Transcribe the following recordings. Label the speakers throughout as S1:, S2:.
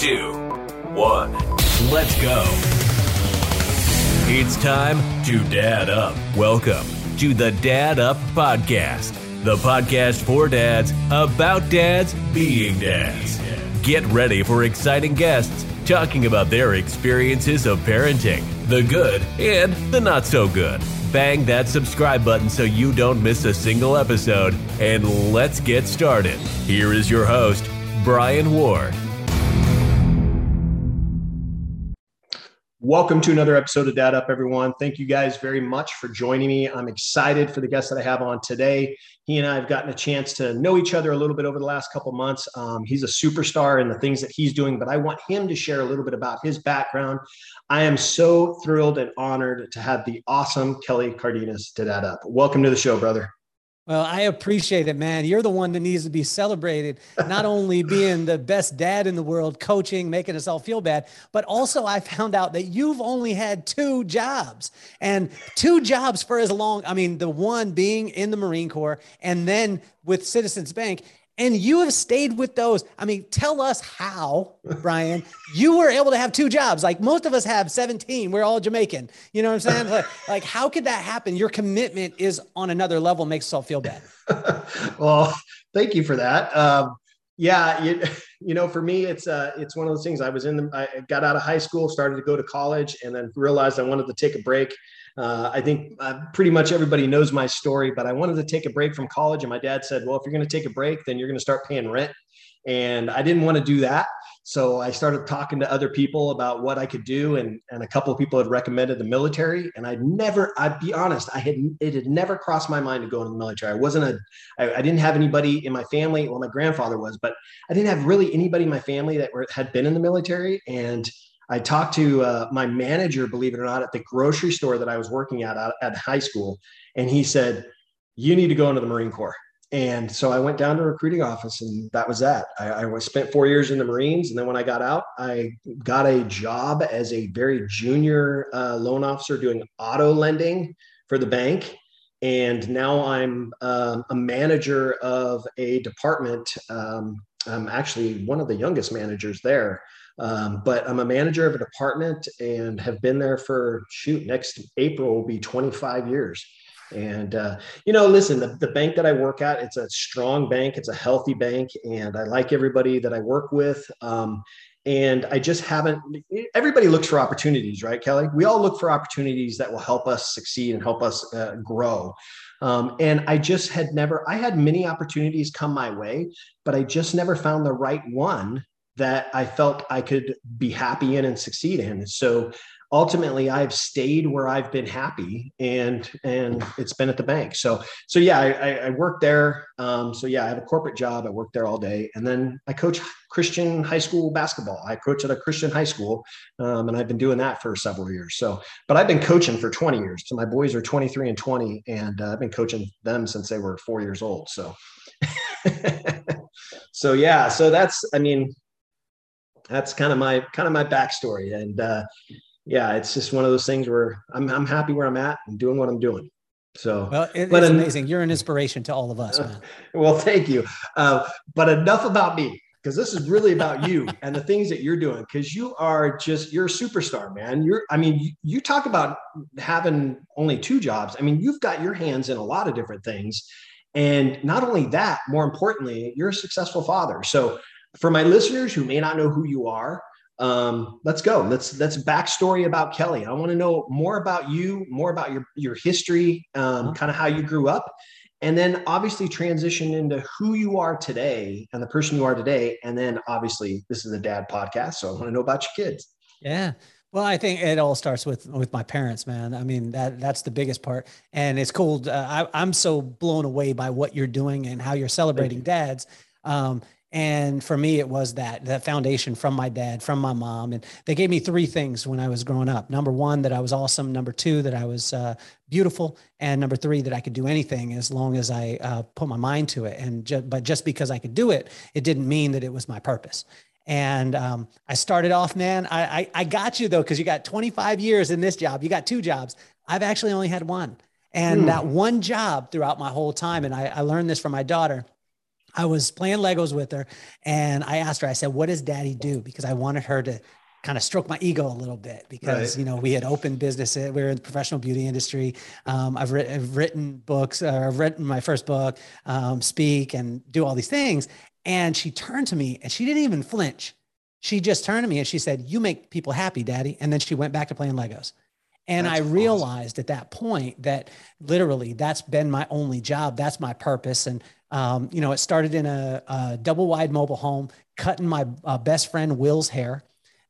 S1: two, one. Let's go. It's time to Dad Up. Welcome to the Dad Up Podcast, the podcast for dads about dads being dads. Get ready for exciting guests talking about their experiences of parenting, the good and the not so good. Bang that subscribe button so you don't miss a single episode, and let's get started. Here is your host, Brian Ward.
S2: Welcome to another episode of Dad Up, everyone. Thank you guys very much for joining me. I'm excited for the guest that I have on today. He and I have gotten a chance to know each other a little bit over the last couple months. Um, he's a superstar in the things that he's doing, but I want him to share a little bit about his background. I am so thrilled and honored to have the awesome Kelly Cardenas to Dad Up. Welcome to the show, brother.
S3: Well, I appreciate it, man. You're the one that needs to be celebrated, not only being the best dad in the world, coaching, making us all feel bad, but also I found out that you've only had two jobs and two jobs for as long. I mean, the one being in the Marine Corps and then with Citizens Bank and you have stayed with those. I mean, tell us how, Brian, you were able to have two jobs. Like most of us have 17. We're all Jamaican. You know what I'm saying? Like, like how could that happen? Your commitment is on another level, makes us all feel bad.
S2: well, thank you for that. Um, yeah, you, you know, for me, it's uh, it's one of those things. I was in the, I got out of high school, started to go to college, and then realized I wanted to take a break uh, I think uh, pretty much everybody knows my story, but I wanted to take a break from college. And my dad said, Well, if you're going to take a break, then you're going to start paying rent. And I didn't want to do that. So I started talking to other people about what I could do. And, and a couple of people had recommended the military. And I'd never, I'd be honest, I had, it had never crossed my mind to go into the military. I wasn't a, I, I didn't have anybody in my family. Well, my grandfather was, but I didn't have really anybody in my family that were, had been in the military. And I talked to uh, my manager, believe it or not, at the grocery store that I was working at at high school, and he said, "You need to go into the Marine Corps." And so I went down to recruiting office, and that was that. I, I spent four years in the Marines, and then when I got out, I got a job as a very junior uh, loan officer doing auto lending for the bank. And now I'm um, a manager of a department. Um, I'm actually one of the youngest managers there. Um, but I'm a manager of a department and have been there for shoot next April will be 25 years. And uh, you know, listen, the, the bank that I work at, it's a strong bank, it's a healthy bank, and I like everybody that I work with. Um, and I just haven't. Everybody looks for opportunities, right, Kelly? We all look for opportunities that will help us succeed and help us uh, grow. Um, and I just had never. I had many opportunities come my way, but I just never found the right one that I felt I could be happy in and succeed in. So ultimately I've stayed where I've been happy and, and it's been at the bank. So, so yeah, I, I work there. Um, so yeah, I have a corporate job. I work there all day and then I coach Christian high school basketball. I coach at a Christian high school. Um, and I've been doing that for several years. So, but I've been coaching for 20 years. So my boys are 23 and 20 and uh, I've been coaching them since they were four years old. So, so yeah, so that's, I mean, that's kind of my kind of my backstory. And uh, yeah, it's just one of those things where I'm I'm happy where I'm at and doing what I'm doing. So,
S3: well, it's but amazing. You're an inspiration to all of us, man.
S2: well, thank you. Uh, but enough about me because this is really about you and the things that you're doing because you are just you're a superstar man you're i mean you, you, talk about having only two jobs i mean you've got your hands in a lot of different things and not only that more importantly you're a successful father so for my listeners who may not know who you are, um, let's go. Let's let's backstory about Kelly. I want to know more about you, more about your your history, um, uh-huh. kind of how you grew up, and then obviously transition into who you are today and the person you are today. And then obviously this is a dad podcast, so I want to know about your kids.
S3: Yeah. Well, I think it all starts with with my parents, man. I mean that that's the biggest part, and it's cool. Uh, I, am so blown away by what you're doing and how you're celebrating dads. Um, and for me, it was that that foundation from my dad, from my mom, and they gave me three things when I was growing up. Number one, that I was awesome. Number two, that I was uh, beautiful, and number three, that I could do anything as long as I uh, put my mind to it. And ju- but just because I could do it, it didn't mean that it was my purpose. And um, I started off, man. I, I, I got you though, because you got 25 years in this job. You got two jobs. I've actually only had one, and mm. that one job throughout my whole time. And I, I learned this from my daughter I was playing Legos with her and I asked her, I said, what does daddy do? Because I wanted her to kind of stroke my ego a little bit because, right. you know, we had opened business. We are in the professional beauty industry. Um, I've, written, I've, written books, uh, I've written my first book, um, speak and do all these things. And she turned to me and she didn't even flinch. She just turned to me and she said, you make people happy, daddy. And then she went back to playing Legos. And that's I realized awesome. at that point that literally that's been my only job. That's my purpose. And um, you know, it started in a, a, double wide mobile home, cutting my uh, best friend Will's hair.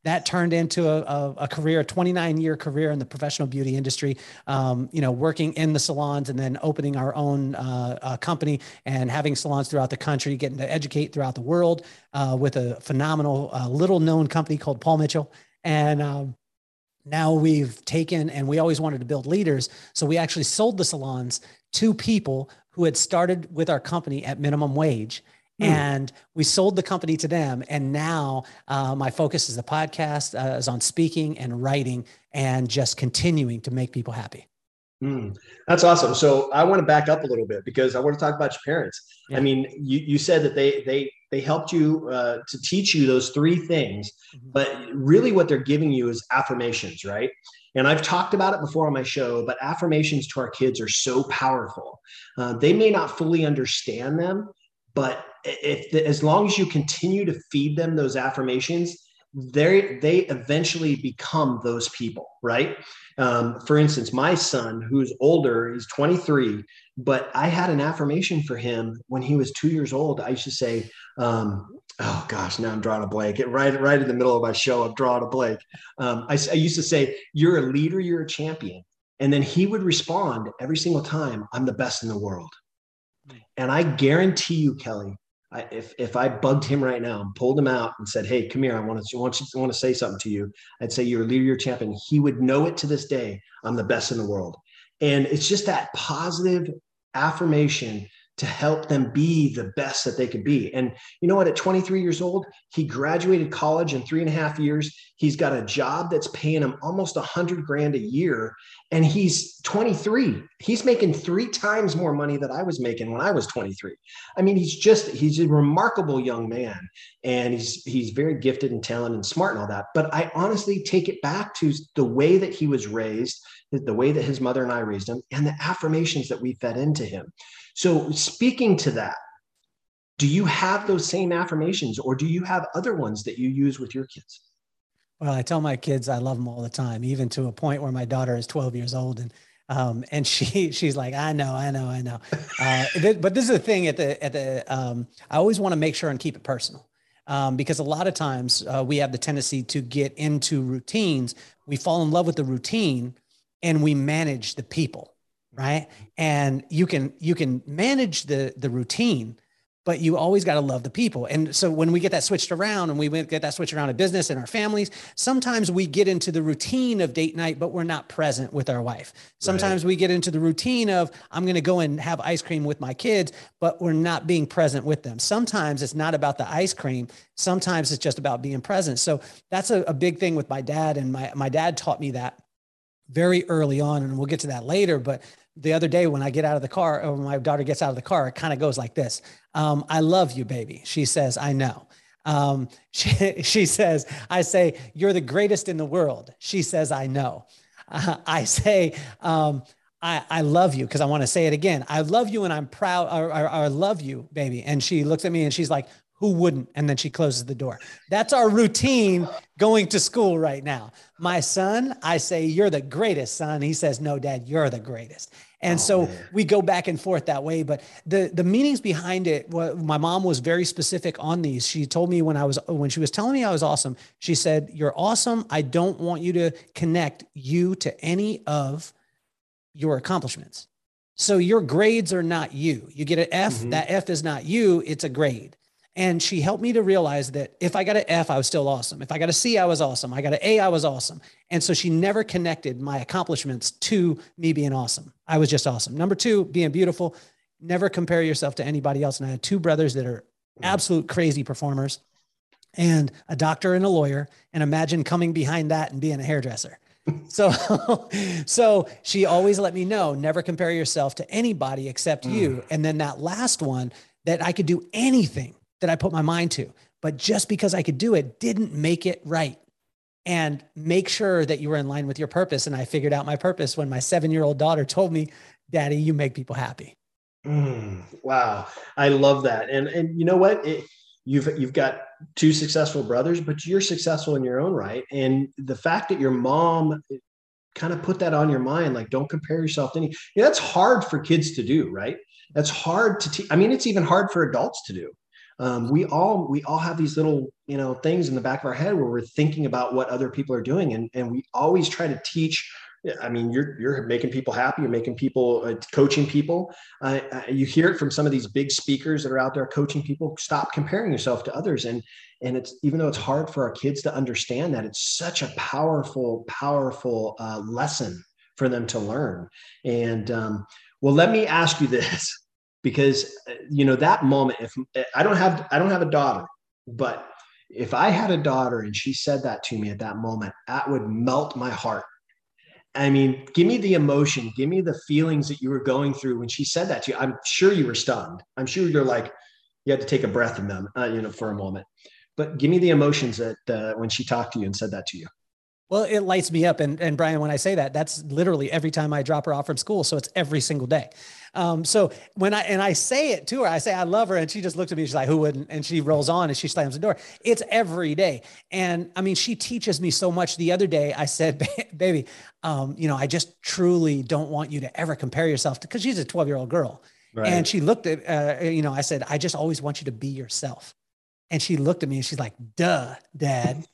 S3: That turned into a, a, a, career, a 29 year career in the professional beauty industry. Um, you know, working in the salons and then opening our own uh, uh, company and having salons throughout the country, getting to educate throughout the world uh, with a phenomenal, uh, little known company called Paul Mitchell. And um, now we've taken and we always wanted to build leaders so we actually sold the salons to people who had started with our company at minimum wage mm. and we sold the company to them and now uh, my focus is the podcast uh, is on speaking and writing and just continuing to make people happy
S2: Mm, that's awesome. So I want to back up a little bit because I want to talk about your parents. Yeah. I mean, you, you said that they they they helped you uh, to teach you those three things, mm-hmm. but really what they're giving you is affirmations, right? And I've talked about it before on my show, but affirmations to our kids are so powerful. Uh, they may not fully understand them, but if the, as long as you continue to feed them those affirmations, they they eventually become those people right? Um, for instance my son who's older he's 23 but i had an affirmation for him when he was two years old. I used to say um, oh gosh now i'm drawing a blank. It right right in the middle of my show i'm drawing a blank. Um, I, I used to say you're a leader you're a champion. And then he would respond every single time i'm the best in the world. And i guarantee you kelly I, if if I bugged him right now and pulled him out and said, "Hey, come here, I want to want you I want to say something to you," I'd say, "You're a leader, you're a champion." He would know it to this day. I'm the best in the world, and it's just that positive affirmation to help them be the best that they could be. And you know what? At 23 years old, he graduated college in three and a half years. He's got a job that's paying him almost a hundred grand a year. And he's 23. He's making three times more money that I was making when I was 23. I mean, he's just, he's a remarkable young man. And he's he's very gifted and talented and smart and all that. But I honestly take it back to the way that he was raised, the way that his mother and I raised him, and the affirmations that we fed into him. So, speaking to that, do you have those same affirmations or do you have other ones that you use with your kids?
S3: Well, I tell my kids I love them all the time, even to a point where my daughter is 12 years old and um, and she she's like, I know, I know, I know. Uh, but this is the thing at the at the um, I always want to make sure and keep it personal. Um, because a lot of times uh, we have the tendency to get into routines. We fall in love with the routine and we manage the people right? And you can you can manage the the routine but you always got to love the people. And so when we get that switched around and we get that switched around in business and our families sometimes we get into the routine of date night but we're not present with our wife. Sometimes right. we get into the routine of i'm going to go and have ice cream with my kids but we're not being present with them. Sometimes it's not about the ice cream. Sometimes it's just about being present. So that's a, a big thing with my dad and my, my dad taught me that very early on and we'll get to that later but the other day when I get out of the car, or my daughter gets out of the car, it kind of goes like this um, I love you, baby. She says, I know. Um, she, she says, I say, You're the greatest in the world. She says, I know. Uh, I say, um, I, I love you because I want to say it again. I love you and I'm proud, or, or I love you, baby. And she looks at me and she's like, who wouldn't? And then she closes the door. That's our routine going to school right now. My son, I say, You're the greatest, son. He says, No, dad, you're the greatest. And oh, so man. we go back and forth that way. But the the meanings behind it, well, my mom was very specific on these. She told me when I was when she was telling me I was awesome, she said, You're awesome. I don't want you to connect you to any of your accomplishments. So your grades are not you. You get an F, mm-hmm. that F is not you, it's a grade. And she helped me to realize that if I got an F, I was still awesome. If I got a C, I was awesome. I got an A, I was awesome. And so she never connected my accomplishments to me being awesome. I was just awesome. Number two, being beautiful. Never compare yourself to anybody else. And I had two brothers that are absolute crazy performers and a doctor and a lawyer. And imagine coming behind that and being a hairdresser. so so she always let me know never compare yourself to anybody except mm. you and then that last one that I could do anything that I put my mind to. But just because I could do it didn't make it right. And make sure that you were in line with your purpose. And I figured out my purpose when my seven year old daughter told me, Daddy, you make people happy.
S2: Mm, wow. I love that. And, and you know what? It, you've, you've got two successful brothers, but you're successful in your own right. And the fact that your mom kind of put that on your mind, like don't compare yourself to any, you know, that's hard for kids to do, right? That's hard to teach. I mean, it's even hard for adults to do um, we all we all have these little you know things in the back of our head where we're thinking about what other people are doing and, and we always try to teach I mean, you're you're making people happy. You're making people, uh, coaching people. Uh, you hear it from some of these big speakers that are out there coaching people. Stop comparing yourself to others, and and it's even though it's hard for our kids to understand that, it's such a powerful, powerful uh, lesson for them to learn. And um, well, let me ask you this: because uh, you know that moment if uh, i don't have i don't have a daughter but if i had a daughter and she said that to me at that moment that would melt my heart. I mean give me the emotion give me the feelings that you were going through when she said that to you. I'm sure you were stunned. I'm sure you're like you had to take a breath in them uh, you know for a moment. But give me the emotions that uh, when she talked to you and said that to you
S3: well, it lights me up. And, and Brian, when I say that, that's literally every time I drop her off from school. So it's every single day. Um, so when I, and I say it to her, I say, I love her. And she just looks at me. She's like, who wouldn't? And she rolls on and she slams the door. It's every day. And I mean, she teaches me so much. The other day I said, baby, um, you know, I just truly don't want you to ever compare yourself to, cause she's a 12 year old girl. Right. And she looked at, uh, you know, I said, I just always want you to be yourself. And she looked at me and she's like, duh, dad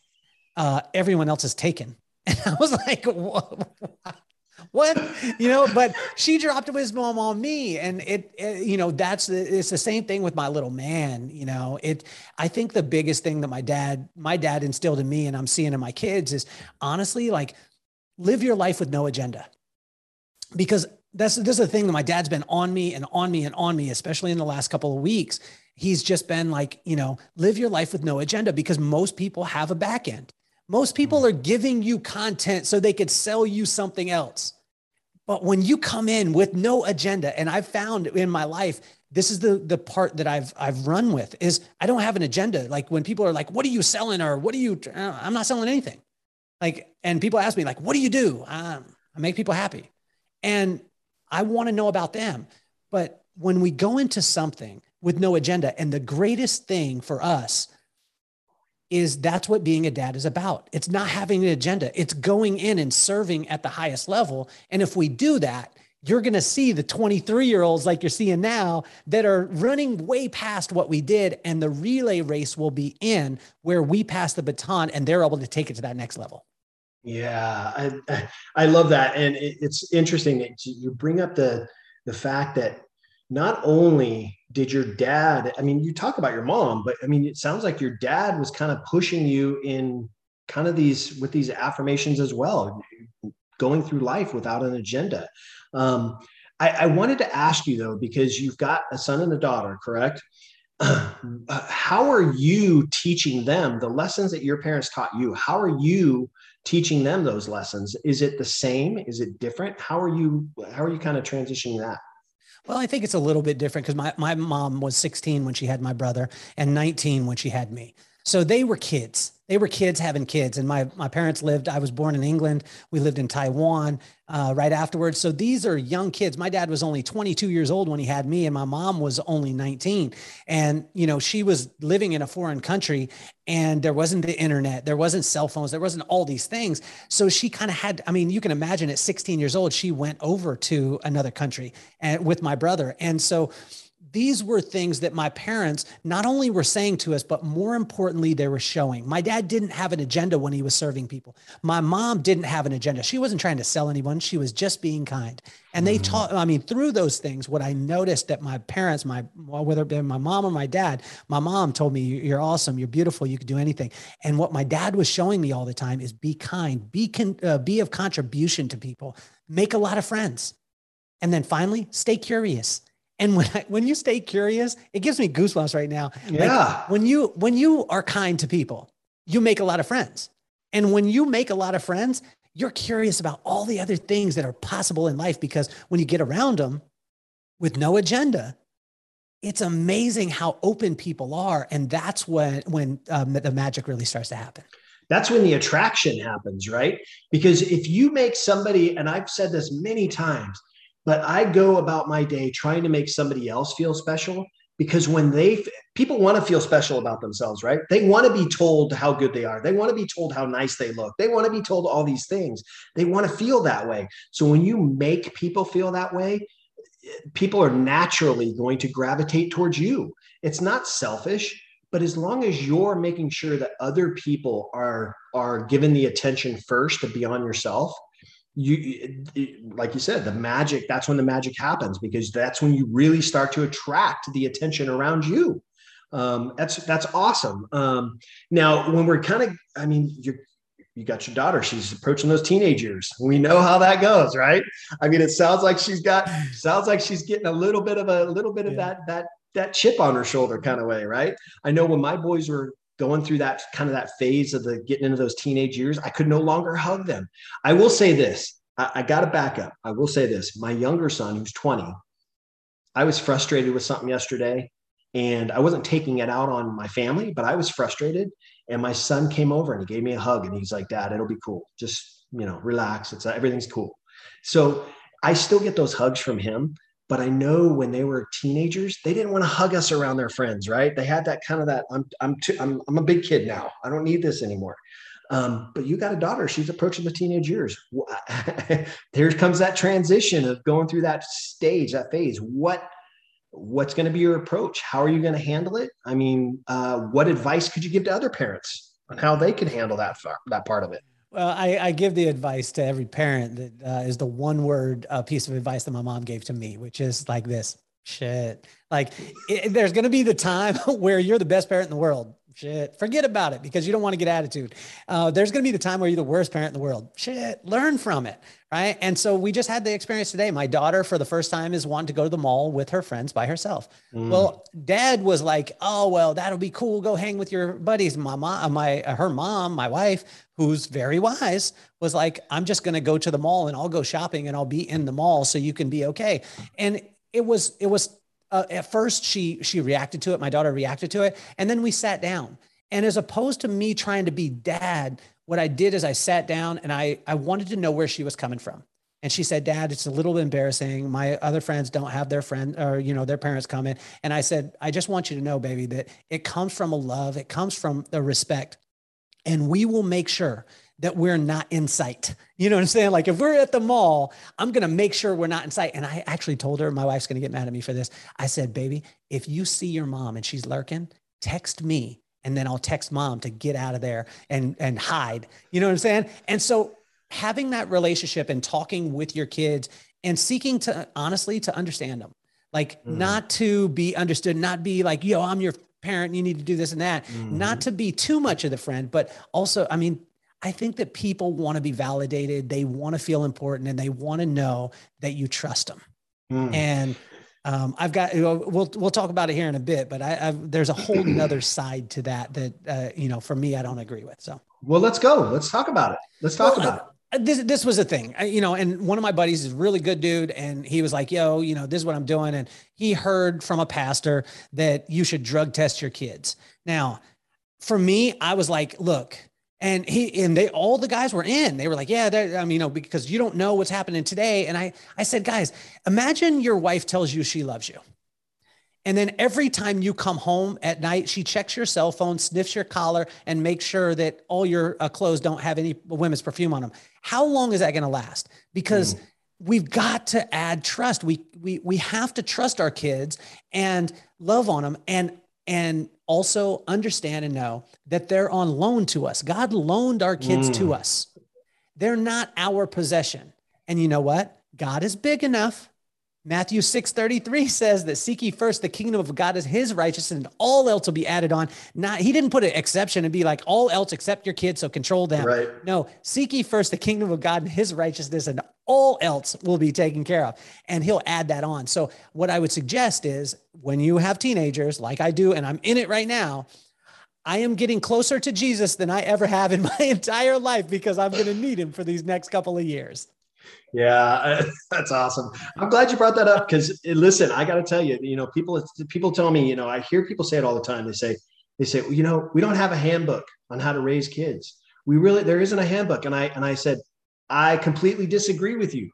S3: uh, everyone else is taken. And I was like, what? what? You know, but she dropped wisdom on me. And it, it, you know, that's the, it's the same thing with my little man. You know, it, I think the biggest thing that my dad, my dad instilled in me and I'm seeing in my kids is honestly like live your life with no agenda. Because that's, this is the thing that my dad's been on me and on me and on me, especially in the last couple of weeks. He's just been like, you know, live your life with no agenda because most people have a back end most people are giving you content so they could sell you something else. But when you come in with no agenda, and I've found in my life, this is the the part that I've I've run with is I don't have an agenda. Like when people are like, "What are you selling?" or "What are you?" I'm not selling anything. Like, and people ask me like, "What do you do?" Um, I make people happy, and I want to know about them. But when we go into something with no agenda, and the greatest thing for us is that's what being a dad is about. It's not having an agenda. It's going in and serving at the highest level. And if we do that, you're going to see the 23 year olds like you're seeing now that are running way past what we did. And the relay race will be in where we pass the baton and they're able to take it to that next level.
S2: Yeah, I, I love that. And it's interesting that you bring up the, the fact that not only did your dad i mean you talk about your mom but i mean it sounds like your dad was kind of pushing you in kind of these with these affirmations as well going through life without an agenda. Um, I, I wanted to ask you though because you've got a son and a daughter correct? How are you teaching them the lessons that your parents taught you? How are you teaching them those lessons? Is it the same? Is it different? How are you how are you kind of transitioning that
S3: well, I think it's a little bit different because my, my mom was 16 when she had my brother and 19 when she had me. So they were kids. They were kids having kids. And my, my parents lived, I was born in England. We lived in Taiwan uh, right afterwards. So these are young kids. My dad was only 22 years old when he had me, and my mom was only 19. And, you know, she was living in a foreign country and there wasn't the internet, there wasn't cell phones, there wasn't all these things. So she kind of had, I mean, you can imagine at 16 years old, she went over to another country and with my brother. And so, these were things that my parents not only were saying to us, but more importantly, they were showing. My dad didn't have an agenda when he was serving people. My mom didn't have an agenda. She wasn't trying to sell anyone. She was just being kind. And they mm-hmm. taught, I mean, through those things, what I noticed that my parents, my, whether it be my mom or my dad, my mom told me, you're awesome. You're beautiful. You could do anything. And what my dad was showing me all the time is be kind, be, con, uh, be of contribution to people, make a lot of friends. And then finally, stay curious and when I, when you stay curious, it gives me goosebumps right now.
S2: Yeah.
S3: Like when you when you are kind to people, you make a lot of friends. And when you make a lot of friends, you're curious about all the other things that are possible in life because when you get around them with no agenda, it's amazing how open people are. And that's when, when um, the magic really starts to happen.
S2: That's when the attraction happens, right? Because if you make somebody, and I've said this many times, but I go about my day trying to make somebody else feel special because when they people want to feel special about themselves right? They want to be told how good they are. They want to be told how nice they look. They want to be told all these things. They want to feel that way. So when you make people feel that way people are naturally going to gravitate towards you. It's not selfish but as long as you're making sure that other people are are given the attention first to be on yourself you like you said the magic that's when the magic happens because that's when you really start to attract the attention around you. Um, that's that's awesome. Um, now when we're kind of i mean you're you got your daughter. She's approaching those teenage years. We know how that goes right? I mean it sounds like she's got sounds like she's getting a little bit of a little bit of yeah. that that that chip on her shoulder kind of way right? I know when my boys were going through that kind of that phase of the getting into those teenage years, I could no longer hug them. I will say this. I, I got to back up. I will say this. My younger son, who's 20, I was frustrated with something yesterday and I wasn't taking it out on my family, but I was frustrated. And my son came over and he gave me a hug and he's like, Dad, it'll be cool. Just, you know, relax. It's everything's cool. So I still get those hugs from him but I know when they were teenagers, they didn't want to hug us around their friends, right? They had that kind of that I'm I'm too, I'm I'm a big kid now. I don't need this anymore. Um, but you got a daughter; she's approaching the teenage years. there comes that transition of going through that stage, that phase. What what's going to be your approach? How are you going to handle it? I mean, uh, what advice could you give to other parents on how they can handle that that part of it?
S3: Well, I, I, give the advice to every parent that uh, is the one word uh, piece of advice that my mom gave to me, which is like this shit. Like, it, there's going to be the time where you're the best parent in the world shit. Forget about it because you don't want to get attitude. Uh, there's going to be the time where you're the worst parent in the world. Shit. Learn from it right? And so we just had the experience today. My daughter for the first time is wanting to go to the mall with her friends by herself. Mm. well dad was like oh well that'll be cool. Go hang with your buddies. My mom my her mom my wife who's very wise was like i'm just going to go to the mall and i'll go shopping and i'll be in the mall so you can be okay. And it was it was uh, at first she she reacted to it. My daughter reacted to it. And then we sat down. And as opposed to me trying to be dad what i did is i sat down and i i wanted to know where she was coming from. And she said dad it's a little embarrassing. My other friends don't have their friend or you know their parents come in. And i said i just want you to know baby that it comes from a love. It comes from the respect. And we will make sure that we're not in sight. You know what I'm saying? Like if we're at the mall, I'm going to make sure we're not in sight. And I actually told her, my wife's going to get mad at me for this. I said, baby, if you see your mom and she's lurking, text me and then I'll text mom to get out of there and, and hide. You know what I'm saying? And so having that relationship and talking with your kids and seeking to honestly to understand them, like mm. not to be understood, not be like, yo, I'm your parent, you need to do this and that, mm-hmm. not to be too much of the friend, but also, I mean, I think that people want to be validated, they want to feel important, and they want to know that you trust them. Mm. And um, I've got we'll we'll talk about it here in a bit, but I, I've, there's a whole nother side to that that uh, you know for me I don't agree with. So
S2: well, let's go. Let's talk about it. Let's talk well, about uh,
S3: it. This this was a thing, I, you know, and one of my buddies is a really good dude, and he was like, "Yo, you know, this is what I'm doing," and he heard from a pastor that you should drug test your kids. Now, for me, I was like, "Look." And he and they all the guys were in. They were like yeah i mean you know because you don't know what's happening today. And i i said guys imagine your wife tells you she loves you. And then every time you come home at night she checks your cell phone sniffs your collar and makes sure that all your uh, clothes don't have any women's perfume on them how long is that going to last? Because mm. we've got to add trust. We we we have to trust our kids and love on them and and also understand and know that they're on loan to us. God loaned our kids mm. to us. They're not our possession. And you know what? God is big enough. Matthew 6:33 says that seek ye first the kingdom of God is his righteousness and all else will be added on. Not he didn't put an exception and be like all else except your kids, so control them.
S2: Right.
S3: No, seek ye first the kingdom of God and his righteousness and all else will be taken care of. And he'll add that on. So what I would suggest is when you have teenagers like I do, and I'm in it right now, I am getting closer to Jesus than I ever have in my entire life because I'm going to need him for these next couple of years.
S2: Yeah, that's awesome. I'm glad you brought that up because eh, listen, I got to tell you, you know, people people tell me, you know, I hear people say it all the time. They say they say, well, you know, we don't have a handbook on how to raise kids. We really there isn't a handbook, and I and I said, I completely disagree with you.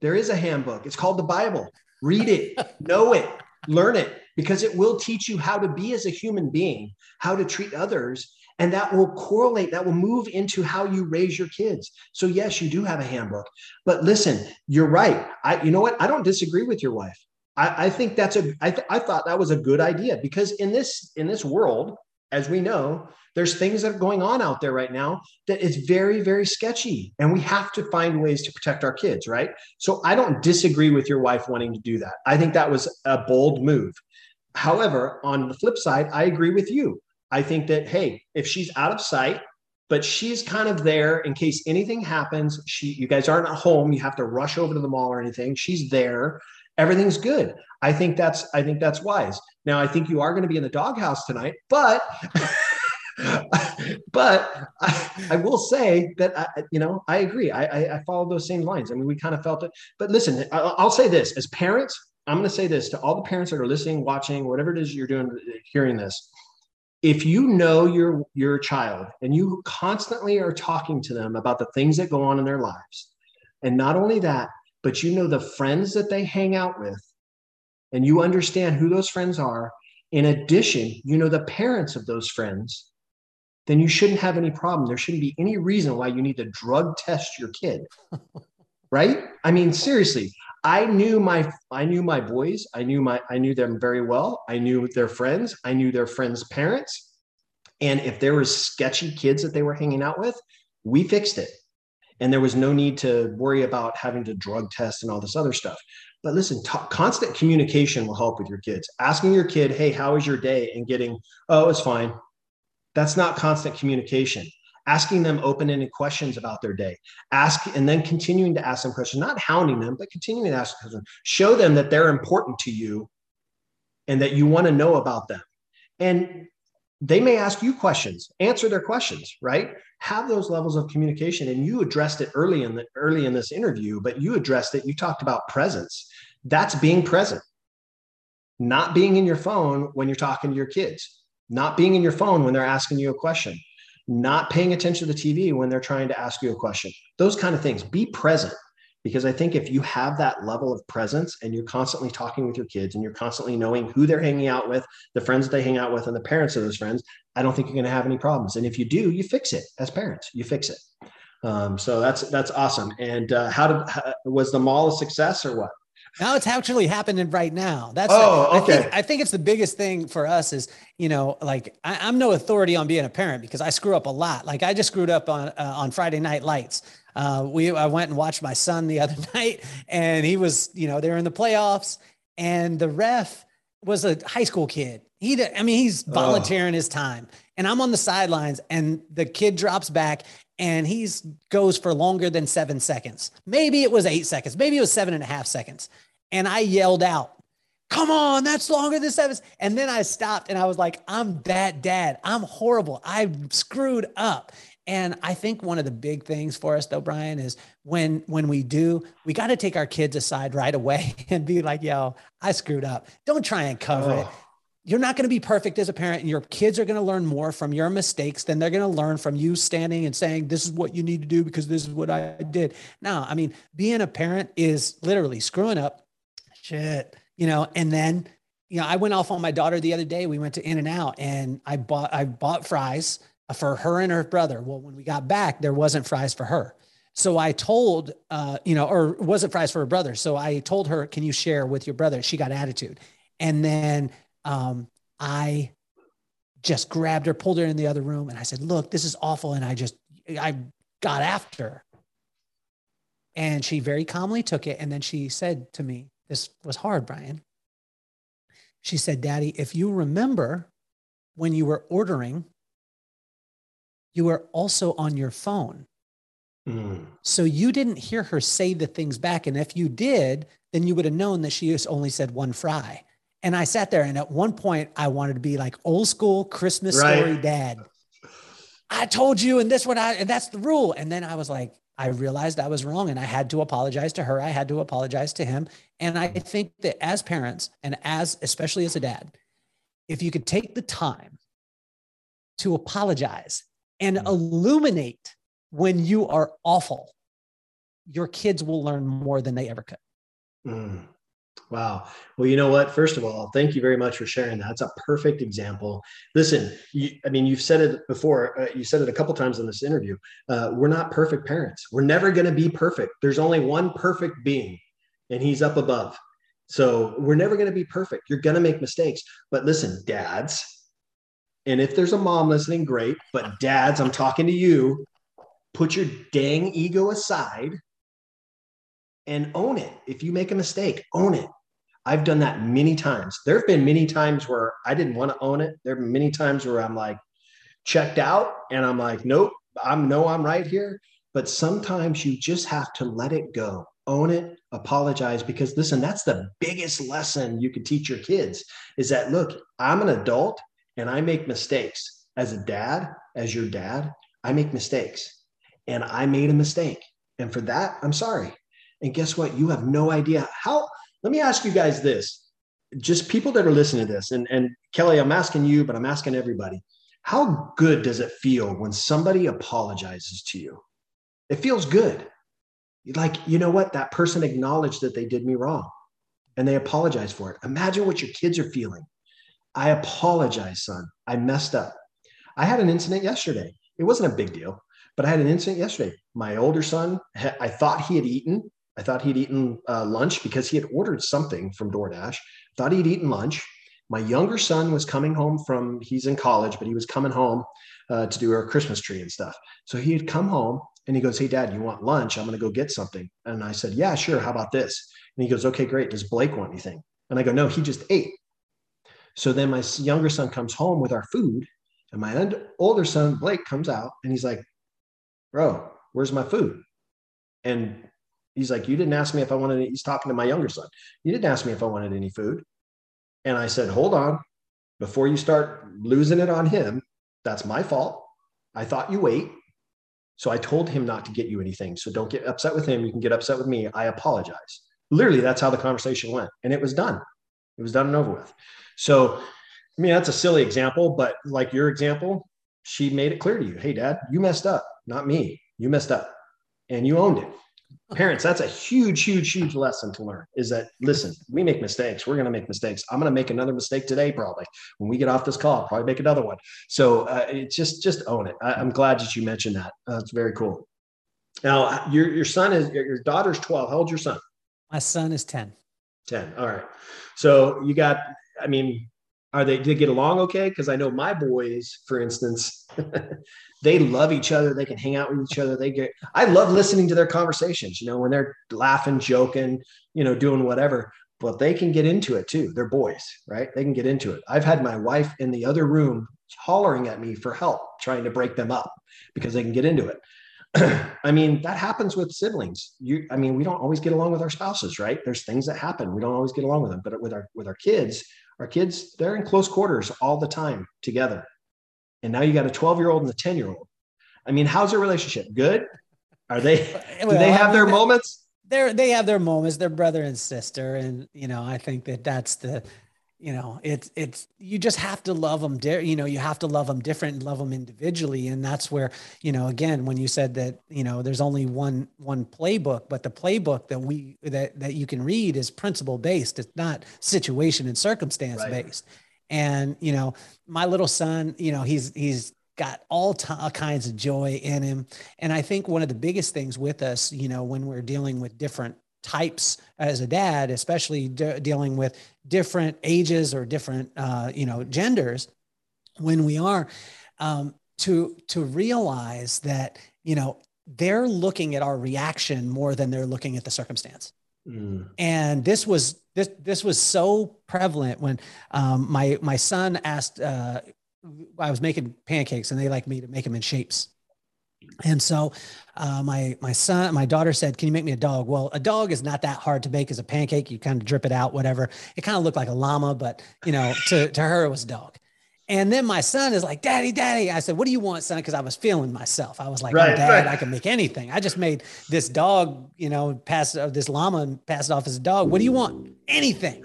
S2: There is a handbook. It's called the Bible. Read it, know it, learn it, because it will teach you how to be as a human being, how to treat others, and that will correlate that will move into how you raise your kids. So yes you do have a handbook but listen you're right. I you know what? I don't disagree with your wife. I, I think that's a I, th- I thought that was a good idea because in this in this world as we know there's things that are going on out there right now that is very very sketchy and we have to find ways to protect our kids right? So i don't disagree with your wife wanting to do that. I think that was a bold move. However on the flip side i agree with you I think that, hey, if she's out of sight, but she's kind of there in case anything happens. She, you guys aren't at home. You have to rush over to the mall or anything. She's there. Everything's good. I think that's, I think that's wise. Now, I think you are going to be in the doghouse tonight, but, but I, I, will say that, I, you know, I agree. I, I, I follow those same lines. I mean, we kind of felt it, but listen, I, I'll say this as parents, I'm going to say this to all the parents that are listening, watching, whatever it is you're doing, hearing this if you know your your child and you constantly are talking to them about the things that go on in their lives and not only that but you know the friends that they hang out with and you understand who those friends are in addition you know the parents of those friends then you shouldn't have any problem. There shouldn't be any reason why you need to drug test your kid. Right? I mean seriously I knew my I knew my boys. I knew my I knew them very well. I knew their friends. I knew their friends' parents. And if there was sketchy kids that they were hanging out with, we fixed it. And there was no need to worry about having to drug test and all this other stuff. But listen, t- constant communication will help with your kids. Asking your kid, "Hey, how was your day?" and getting, "Oh, it's fine." That's not constant communication asking them open-ended questions about their day. Ask and then continuing to ask them questions not hounding them but continuing to ask them show them that they're important to you and that you want to know about them. And they may ask you questions answer their questions right? Have those levels of communication and you addressed it early in the early in this interview but you addressed it you talked about presence. That's being present. Not being in your phone when you're talking to your kids. Not being in your phone when they're asking you a question not paying attention to the TV when they're trying to ask you a question, those kind of things. Be present because I think if you have that level of presence and you're constantly talking with your kids and you're constantly knowing who they're hanging out with, the friends they hang out with, and the parents of those friends, I don't think you're going to have any problems. And if you do, you fix it as parents. You fix it. Um, so that's that's awesome. And uh, how did how, was the mall a success or what?
S3: Now it's actually happening right now. That's
S2: oh,
S3: okay. I think, I think it's the biggest thing for us is you know like I, am no authority on being a parent because I screw up a lot. Like I just screwed up on uh, on Friday Night Lights. Uh, we I went and watched my son the other night, and he was you know they're in the playoffs, and the ref was a high school kid. He I mean he's volunteering oh. his time, and I'm on the sidelines, and the kid drops back and he's goes for longer than seven seconds. Maybe it was eight seconds. Maybe it was seven and a half seconds. And I yelled out, come on, that's longer than seven. And then I stopped and I was like, I'm that dad. I'm horrible. I screwed up. And I think one of the big things for us though, Brian, is when when we do, we got to take our kids aside right away and be like, yo, I screwed up. Don't try and cover oh. it you're not going to be perfect as a parent and your kids are going to learn more from your mistakes than they're going to learn from you standing and saying this is what you need to do because this is what i did. Now i mean being a parent is literally screwing up shit you know and then you know i went off on my daughter the other day. We went to In-N-Out and i bought i bought fries for her and her brother. Well when we got back there wasn't fries for her. So I told, uh, you know, or wasn't fries for her brother. So I told her, "Can you share with your brother?" She got attitude, and then um, I just grabbed her, pulled her in the other room, and I said, Look, this is awful. And I just, I got after her. And she very calmly took it. And then she said to me, This was hard, Brian. She said, Daddy, if you remember when you were ordering, you were also on your phone. Mm. So you didn't hear her say the things back. And if you did, then you would have known that she only said one fry. And I sat there, and at one point, I wanted to be like old school Christmas right. story dad. I told you, and this one, I, and that's the rule. And then I was like, I realized I was wrong and I had to apologize to her. I had to apologize to him. And I think that as parents and as, especially as a dad, if you could take the time to apologize and mm. illuminate when you are awful, your kids will learn more than they ever could.
S2: Mm. Wow. Well, you know what? First of all, thank you very much for sharing that. It's a perfect example. Listen, you, I mean, you've said it before. Uh, you said it a couple times in this interview. Uh, we're not perfect parents. We're never going to be perfect. There's only one perfect being, and he's up above. So we're never going to be perfect. You're going to make mistakes. But listen, dads, and if there's a mom listening, great. But dads, I'm talking to you. Put your dang ego aside and own it. If you make a mistake, own it. I've done that many times. There have been many times where I didn't want to own it. There have been many times where I'm like checked out and I'm like, nope, I'm no, I'm right here. But sometimes you just have to let it go, own it, apologize. Because listen, that's the biggest lesson you can teach your kids is that look, I'm an adult and I make mistakes. As a dad, as your dad, I make mistakes. And I made a mistake. And for that, I'm sorry. And guess what? You have no idea how. Let me ask you guys this just people that are listening to this, and, and Kelly, I'm asking you, but I'm asking everybody how good does it feel when somebody apologizes to you? It feels good. Like, you know what? That person acknowledged that they did me wrong and they apologize for it. Imagine what your kids are feeling. I apologize, son. I messed up. I had an incident yesterday. It wasn't a big deal, but I had an incident yesterday. My older son, I thought he had eaten I thought he'd eaten uh, lunch because he had ordered something from DoorDash. Thought he'd eaten lunch. My younger son was coming home from, he's in college, but he was coming home uh, to do our Christmas tree and stuff. So he had come home and he goes, Hey, dad, you want lunch? I'm going to go get something. And I said, Yeah, sure. How about this? And he goes, Okay, great. Does Blake want anything? And I go, No, he just ate. So then my younger son comes home with our food. And my older son, Blake, comes out and he's like, Bro, where's my food? And He's like, You didn't ask me if I wanted, any. he's talking to my younger son. You didn't ask me if I wanted any food. And I said, Hold on. Before you start losing it on him, that's my fault. I thought you ate. So I told him not to get you anything. So don't get upset with him. You can get upset with me. I apologize. Literally, that's how the conversation went. And it was done. It was done and over with. So, I mean, that's a silly example, but like your example, she made it clear to you hey, dad, you messed up, not me. You messed up and you owned it parents that's a huge huge huge lesson to learn is that listen we make mistakes. We're going to make mistakes. I'm going to make another mistake today probably. When we get off this call I'll probably make another one. So uh, it's just just own it. I, am glad that you mentioned that. That's very cool. Now your your son is your daughter's 12 how old's your son?
S3: My son is 10
S2: 10 all right. So you got i mean are they did get along okay because i know my boys for instance they love each other. They can hang out with each other. They get, I love listening to their conversations, you know, when they're laughing, joking, you know, doing whatever, but they can get into it too. They're boys, right? They can get into it. I've had my wife in the other room hollering at me for help, trying to break them up because they can get into it. I mean, that happens with siblings. You, I mean, we don't always get along with our spouses, right? There's things that happen. We don't always get along with them, but with our, with our kids, our kids, they're in close quarters all the time together and now you got a 12 year old and a 10 year old. I mean, how's their relationship? Good? Are they, do well, they have their moments?
S3: They're, they have their moments. They're brother and sister. And, you know, I think that that's the, you know, it's, it's, you just have to love them. Di- you know, you have to love them different and love them individually. And that's where, you know, again, when you said that, you know, there's only one, one playbook, but the playbook that we, that, that you can read is principle based. It's not situation and circumstance right. based and you know my little son you know he's he's got all, t- all kinds of joy in him and i think one of the biggest things with us you know when we're dealing with different types as a dad especially de- dealing with different ages or different uh, you know genders when we are um, to to realize that you know they're looking at our reaction more than they're looking at the circumstance Mm. And this was this this was so prevalent when um, my my son asked. Uh, I was making pancakes, and they like me to make them in shapes. And so, uh, my my son, my daughter said, "Can you make me a dog?" Well, a dog is not that hard to make as a pancake. You kind of drip it out, whatever. It kind of looked like a llama, but you know, to to her it was a dog. And then my son is like, Daddy, Daddy. I said, What do you want, son? Because I was feeling myself. I was like,
S2: Right,
S3: oh, Dad,
S2: right.
S3: I can make anything. I just made this dog, you know, pass uh, this llama and pass it off as a dog. What do you want? Anything.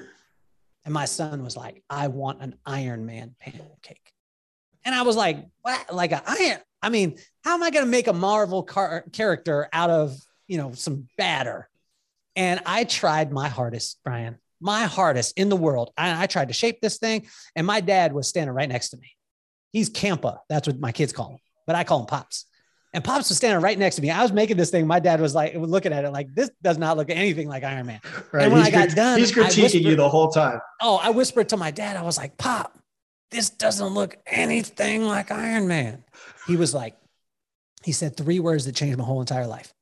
S3: And my son was like, I want an Iron Man pancake. And I was like, What? Like an iron? I mean, how am I going to make a Marvel car- character out of, you know, some batter? And I tried my hardest, Brian, my hardest in the world. I, I tried to shape this thing, and my dad was standing right next to me. He's Campa. That's what my kids call him, but I call him Pops. And Pops was standing right next to me. I was making this thing. My dad was like, looking at it like, this does not look anything like Iron Man.
S2: Right.
S3: And when
S2: he's
S3: I got done,
S2: he's
S3: I
S2: critiquing you the whole time.
S3: Oh, I whispered to my dad, I was like, Pop, this doesn't look anything like Iron Man. He was like, he said three words that changed my whole entire life.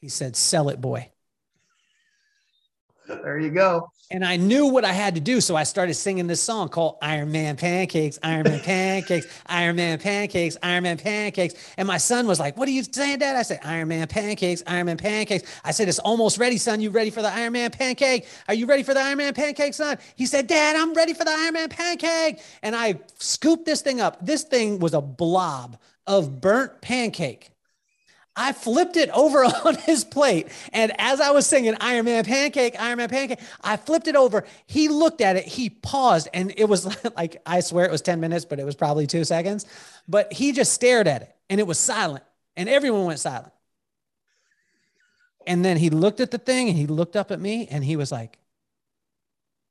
S3: He said, sell it, boy.
S2: There you go.
S3: And I knew what I had to do. So I started singing this song called Iron Man Pancakes, Iron Man Pancakes, Iron Man Pancakes, Iron Man Pancakes. And my son was like, What are you saying, Dad? I said, Iron Man Pancakes, Iron Man Pancakes. I said, It's almost ready, son. You ready for the Iron Man Pancake? Are you ready for the Iron Man Pancake, son? He said, Dad, I'm ready for the Iron Man Pancake. And I scooped this thing up. This thing was a blob of burnt pancake. I flipped it over on his plate. And as I was singing Iron Man Pancake, Iron Man Pancake, I flipped it over. He looked at it, he paused, and it was like, I swear it was 10 minutes, but it was probably two seconds. But he just stared at it and it was silent, and everyone went silent. And then he looked at the thing and he looked up at me and he was like,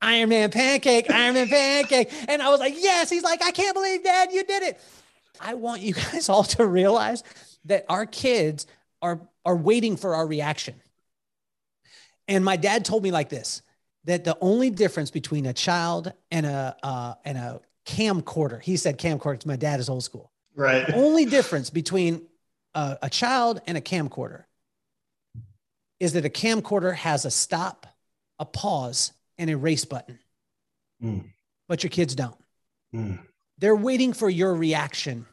S3: Iron Man Pancake, Iron Man Pancake. And I was like, Yes. He's like, I can't believe, Dad, you did it. I want you guys all to realize that our kids are are waiting for our reaction. And my dad told me like this that the only difference between a child and a uh, and a camcorder, he said camcorder my dad is old school.
S2: Right.
S3: only difference between a, a child and a camcorder is that a camcorder has a stop, a pause, and a race button.
S2: Mm.
S3: But your kids don't.
S2: Mm.
S3: They're waiting for your reaction.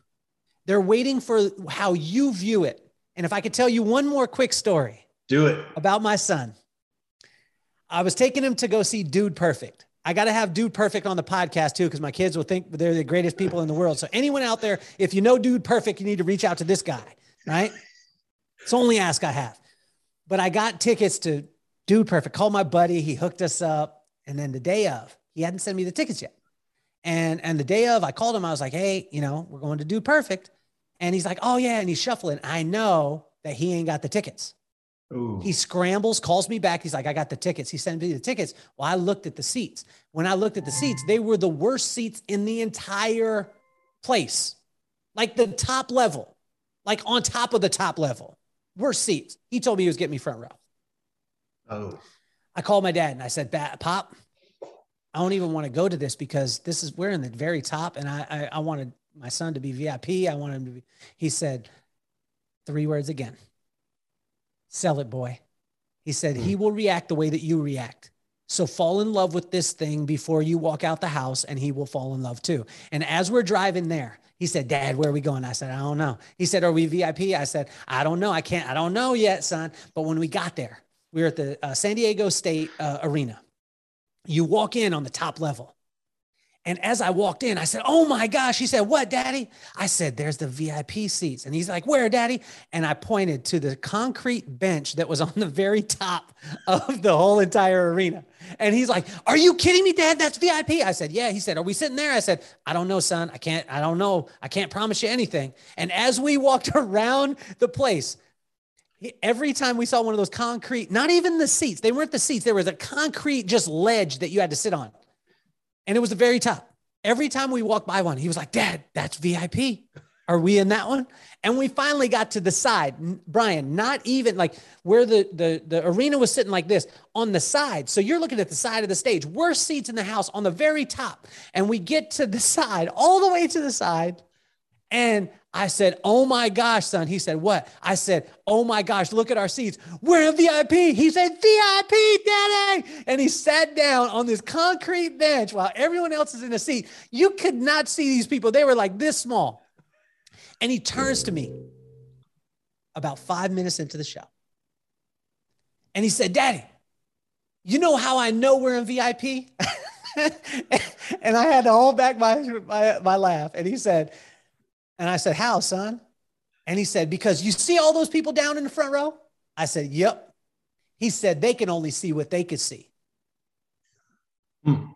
S3: They're waiting for how you view it. And if I could tell you one more quick story
S2: Do it.
S3: about my son, I was taking him to go see Dude Perfect. I got to have Dude Perfect on the podcast too, because my kids will think they're the greatest people in the world. So, anyone out there, if you know Dude Perfect, you need to reach out to this guy, right? It's the only ask I have. But I got tickets to Dude Perfect. Called my buddy. He hooked us up. And then the day of, he hadn't sent me the tickets yet. And and the day of, I called him. I was like, hey, you know, we're going to Dude Perfect. And he's like, oh yeah. And he's shuffling. I know that he ain't got the tickets.
S2: Ooh.
S3: He scrambles, calls me back. He's like, I got the tickets. He sent me the tickets. Well, I looked at the seats. When I looked at the seats, they were the worst seats in the entire place, like the top level, like on top of the top level. Worst seats. He told me he was getting me front row.
S2: oh.
S3: I called my dad and I said, Pop, I don't even want to go to this because this is we're in the very top, and I I, I wanted my son to be VIP. I wanted him to be. He said three words again. Sell it, boy. He said he will react the way that you react. So fall in love with this thing before you walk out the house, and he will fall in love too. And as we're driving there, he said, Dad, where are we going? I said, I don't know. He said, Are we VIP? I said, I don't know. I can't, I don't know yet, son. But when we got there, we were at the uh, San Diego State uh, Arena. You walk in on the top level. And as I walked in, I said, Oh my gosh. He said, What, daddy? I said, There's the VIP seats. And he's like, Where, daddy? And I pointed to the concrete bench that was on the very top of the whole entire arena. And he's like, Are you kidding me, dad? That's VIP. I said, Yeah. He said, Are we sitting there? I said, I don't know, son. I can't, I don't know. I can't promise you anything. And as we walked around the place, every time we saw one of those concrete, not even the seats, they weren't the seats, there was a concrete just ledge that you had to sit on. And it was the very top. Every time we walked by one, he was like, Dad, that's VIP. Are we in that one? And we finally got to the side, Brian, not even like where the, the, the arena was sitting like this on the side. So you're looking at the side of the stage, worst seats in the house on the very top. And we get to the side, all the way to the side. And I said, Oh my gosh, son. He said, What? I said, Oh my gosh, look at our seats. We're in VIP. He said, VIP, daddy. And he sat down on this concrete bench while everyone else is in a seat. You could not see these people, they were like this small. And he turns to me about five minutes into the show. And he said, Daddy, you know how I know we're in VIP? and I had to hold back my, my, my laugh. And he said, and I said, how, son? And he said, because you see all those people down in the front row? I said, yep. He said, they can only see what they could see. Hmm.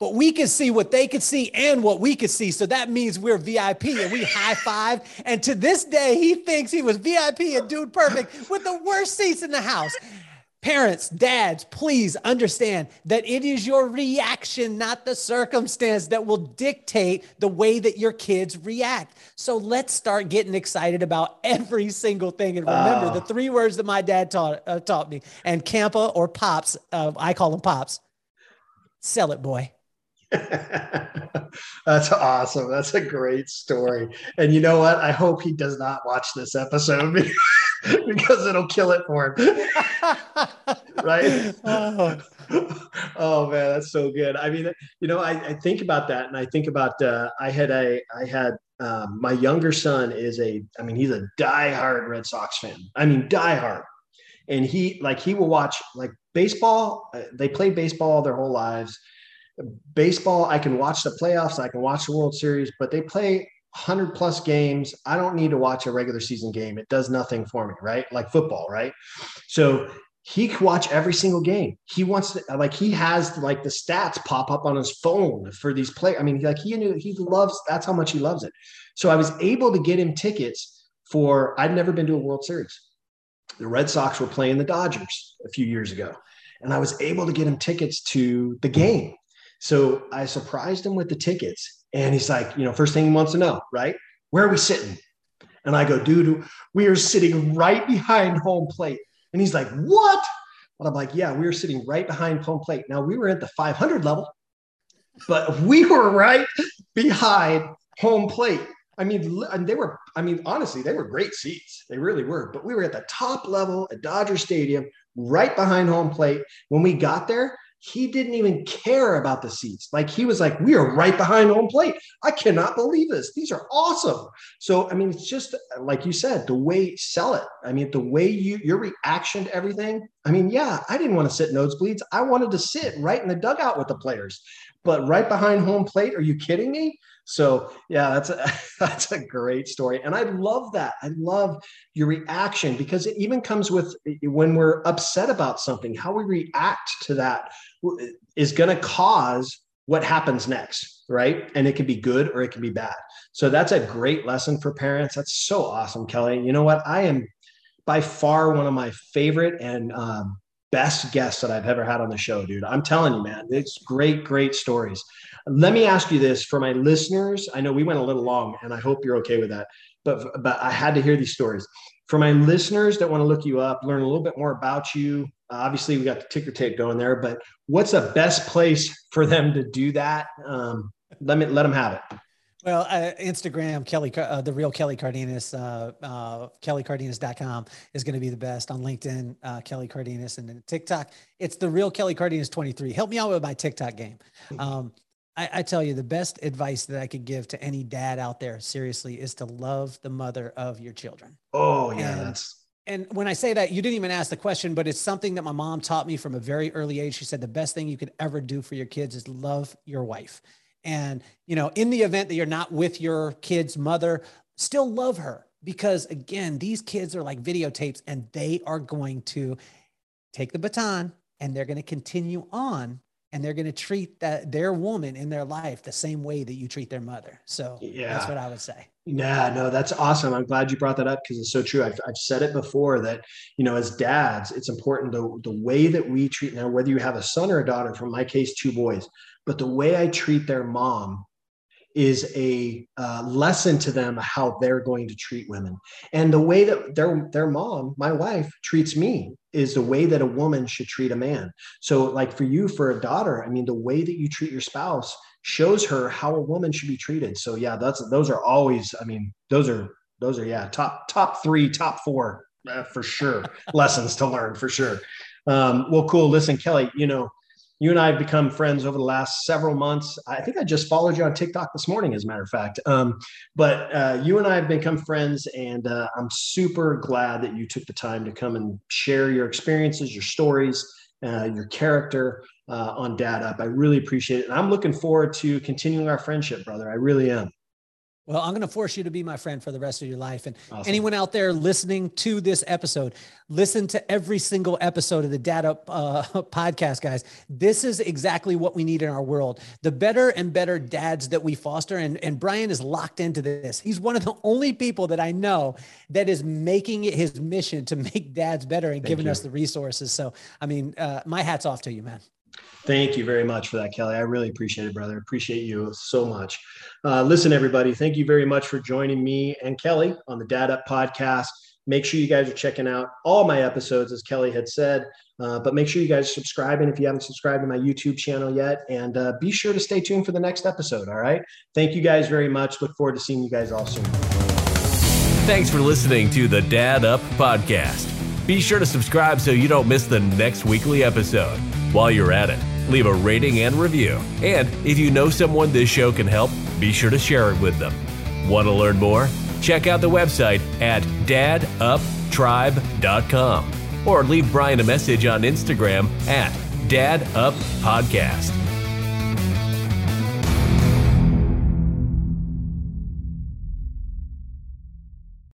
S3: But we can see what they could see and what we could see. So that means we're VIP and we high five. And to this day, he thinks he was VIP and Dude Perfect with the worst seats in the house. Parents, dads, please understand that it is your reaction, not the circumstance, that will dictate the way that your kids react. So let's start getting excited about every single thing. And remember the three words that my dad taught, uh, taught me and Campa or Pops, uh, I call them Pops sell it, boy.
S2: That's awesome. That's a great story. And you know what? I hope he does not watch this episode because it'll kill it for him. right? Oh. oh. man, that's so good. I mean, you know, I, I think about that and I think about uh, I had a I had um, my younger son is a I mean, he's a diehard Red Sox fan. I mean, diehard. And he like he will watch like baseball. Uh, they play baseball their whole lives baseball, I can watch the playoffs, I can watch the World Series, but they play 100 plus games. I don't need to watch a regular season game. It does nothing for me, right? Like football, right? So he can watch every single game. He wants to like he has like the stats pop up on his phone for these players. I mean, like he knew he loves that's how much he loves it. So I was able to get him tickets for I'd never been to a World Series. The Red Sox were playing the Dodgers a few years ago. And I was able to get him tickets to the game so I surprised him with the tickets. And he's like, you know, first thing he wants to know, right? Where are we sitting? And I go, dude, we are sitting right behind home plate. And he's like, what? And I'm like, yeah, we were sitting right behind home plate. Now we were at the 500 level, but we were right behind home plate. I mean, they were, I mean, honestly, they were great seats. They really were. But we were at the top level at Dodger Stadium, right behind home plate. When we got there, he didn't even care about the seats. Like he was like, we are right behind home plate. I cannot believe this. These are awesome. So, I mean, it's just like you said, the way sell it. I mean, the way you, your reaction to everything. I mean, yeah, I didn't want to sit nosebleeds. I wanted to sit right in the dugout with the players, but right behind home plate. Are you kidding me? So yeah, that's a, that's a great story, and I love that. I love your reaction because it even comes with when we're upset about something, how we react to that is going to cause what happens next, right? And it can be good or it can be bad. So that's a great lesson for parents. That's so awesome, Kelly. You know what? I am by far one of my favorite and um, best guests that I've ever had on the show, dude. I'm telling you, man, it's great, great stories. Let me ask you this for my listeners. I know we went a little long, and I hope you're okay with that. But but I had to hear these stories for my listeners that want to look you up, learn a little bit more about you. Obviously, we got the ticker tape going there, but what's the best place for them to do that? Um, let me let them have it.
S3: Well, uh, Instagram, Kelly, uh, the real Kelly Cardenas, uh, uh, kellycardenas.com is going to be the best on LinkedIn, uh, Kelly Cardenas, and then TikTok. It's the real Kelly Cardenas 23. Help me out with my TikTok game. Um, I, I, tell you, the best advice that I could give to any dad out there, seriously, is to love the mother of your children.
S2: Oh, yeah. And, that's...
S3: and when I say that, you didn't even ask the question, but it's something that my mom taught me from a very early age. She said the best thing you could ever do for your kids is love your wife. And, you know, in the event that you're not with your kid's mother, still love her because, again, these kids are like videotapes and they are going to take the baton and they're going to continue on and they're going to treat that their woman in their life the same way that you treat their mother. So yeah. that's what I would say.
S2: Yeah, no, that's awesome. I'm glad you brought that up because it's so true. I've, I've said it before that, you know, as dads, it's important the, the way that we treat now, whether you have a son or a daughter, from my case, two boys, but the way I treat their mom is a uh, lesson to them how they're going to treat women. And the way that their their mom my wife treats me is the way that a woman should treat a man. So like for you for a daughter i mean the way that you treat your spouse shows her how a woman should be treated. So yeah that's those are always i mean those are those are yeah top top three top four uh, for sure lessons to learn for sure. Um, well cool. Listen kelly you know you and I have become friends over the last several months. I think I just followed you on TikTok this morning, as a matter of fact. Um, but uh, you and I have become friends, and uh, I'm super glad that you took the time to come and share your experiences, your stories, uh, your character, uh, on Dad Up. I really appreciate it. And I'm looking forward to continuing our friendship, brother. I really am.
S3: Well, I'm going to force you to be my friend for the rest of your life. And awesome. anyone out there listening to this episode, listen to every single episode of the Dad Up uh, podcast, guys. This is exactly what we need in our world. The better and better dads that we foster. And, and Brian is locked into this. He's one of the only people that I know that is making it his mission to make dads better and Thank giving you. us the resources. So, I mean, uh, my hat's off to you, man.
S2: Thank you very much for that, Kelly. I really appreciate it, brother. Appreciate you so much. Uh, listen, everybody, thank you very much for joining me and Kelly on the Dad Up podcast. Make sure you guys are checking out all my episodes, as Kelly had said. Uh, but make sure you guys are subscribing if you haven't subscribed to my YouTube channel yet. And uh, be sure to stay tuned for the next episode. All right. Thank you guys very much. Look forward to seeing you guys all soon.
S1: Thanks for listening to the Dad Up podcast. Be sure to subscribe so you don't miss the next weekly episode. While you're at it, leave a rating and review. And if you know someone this show can help, be sure to share it with them. Want to learn more? Check out the website at daduptribe.com or leave Brian a message on Instagram at daduppodcast.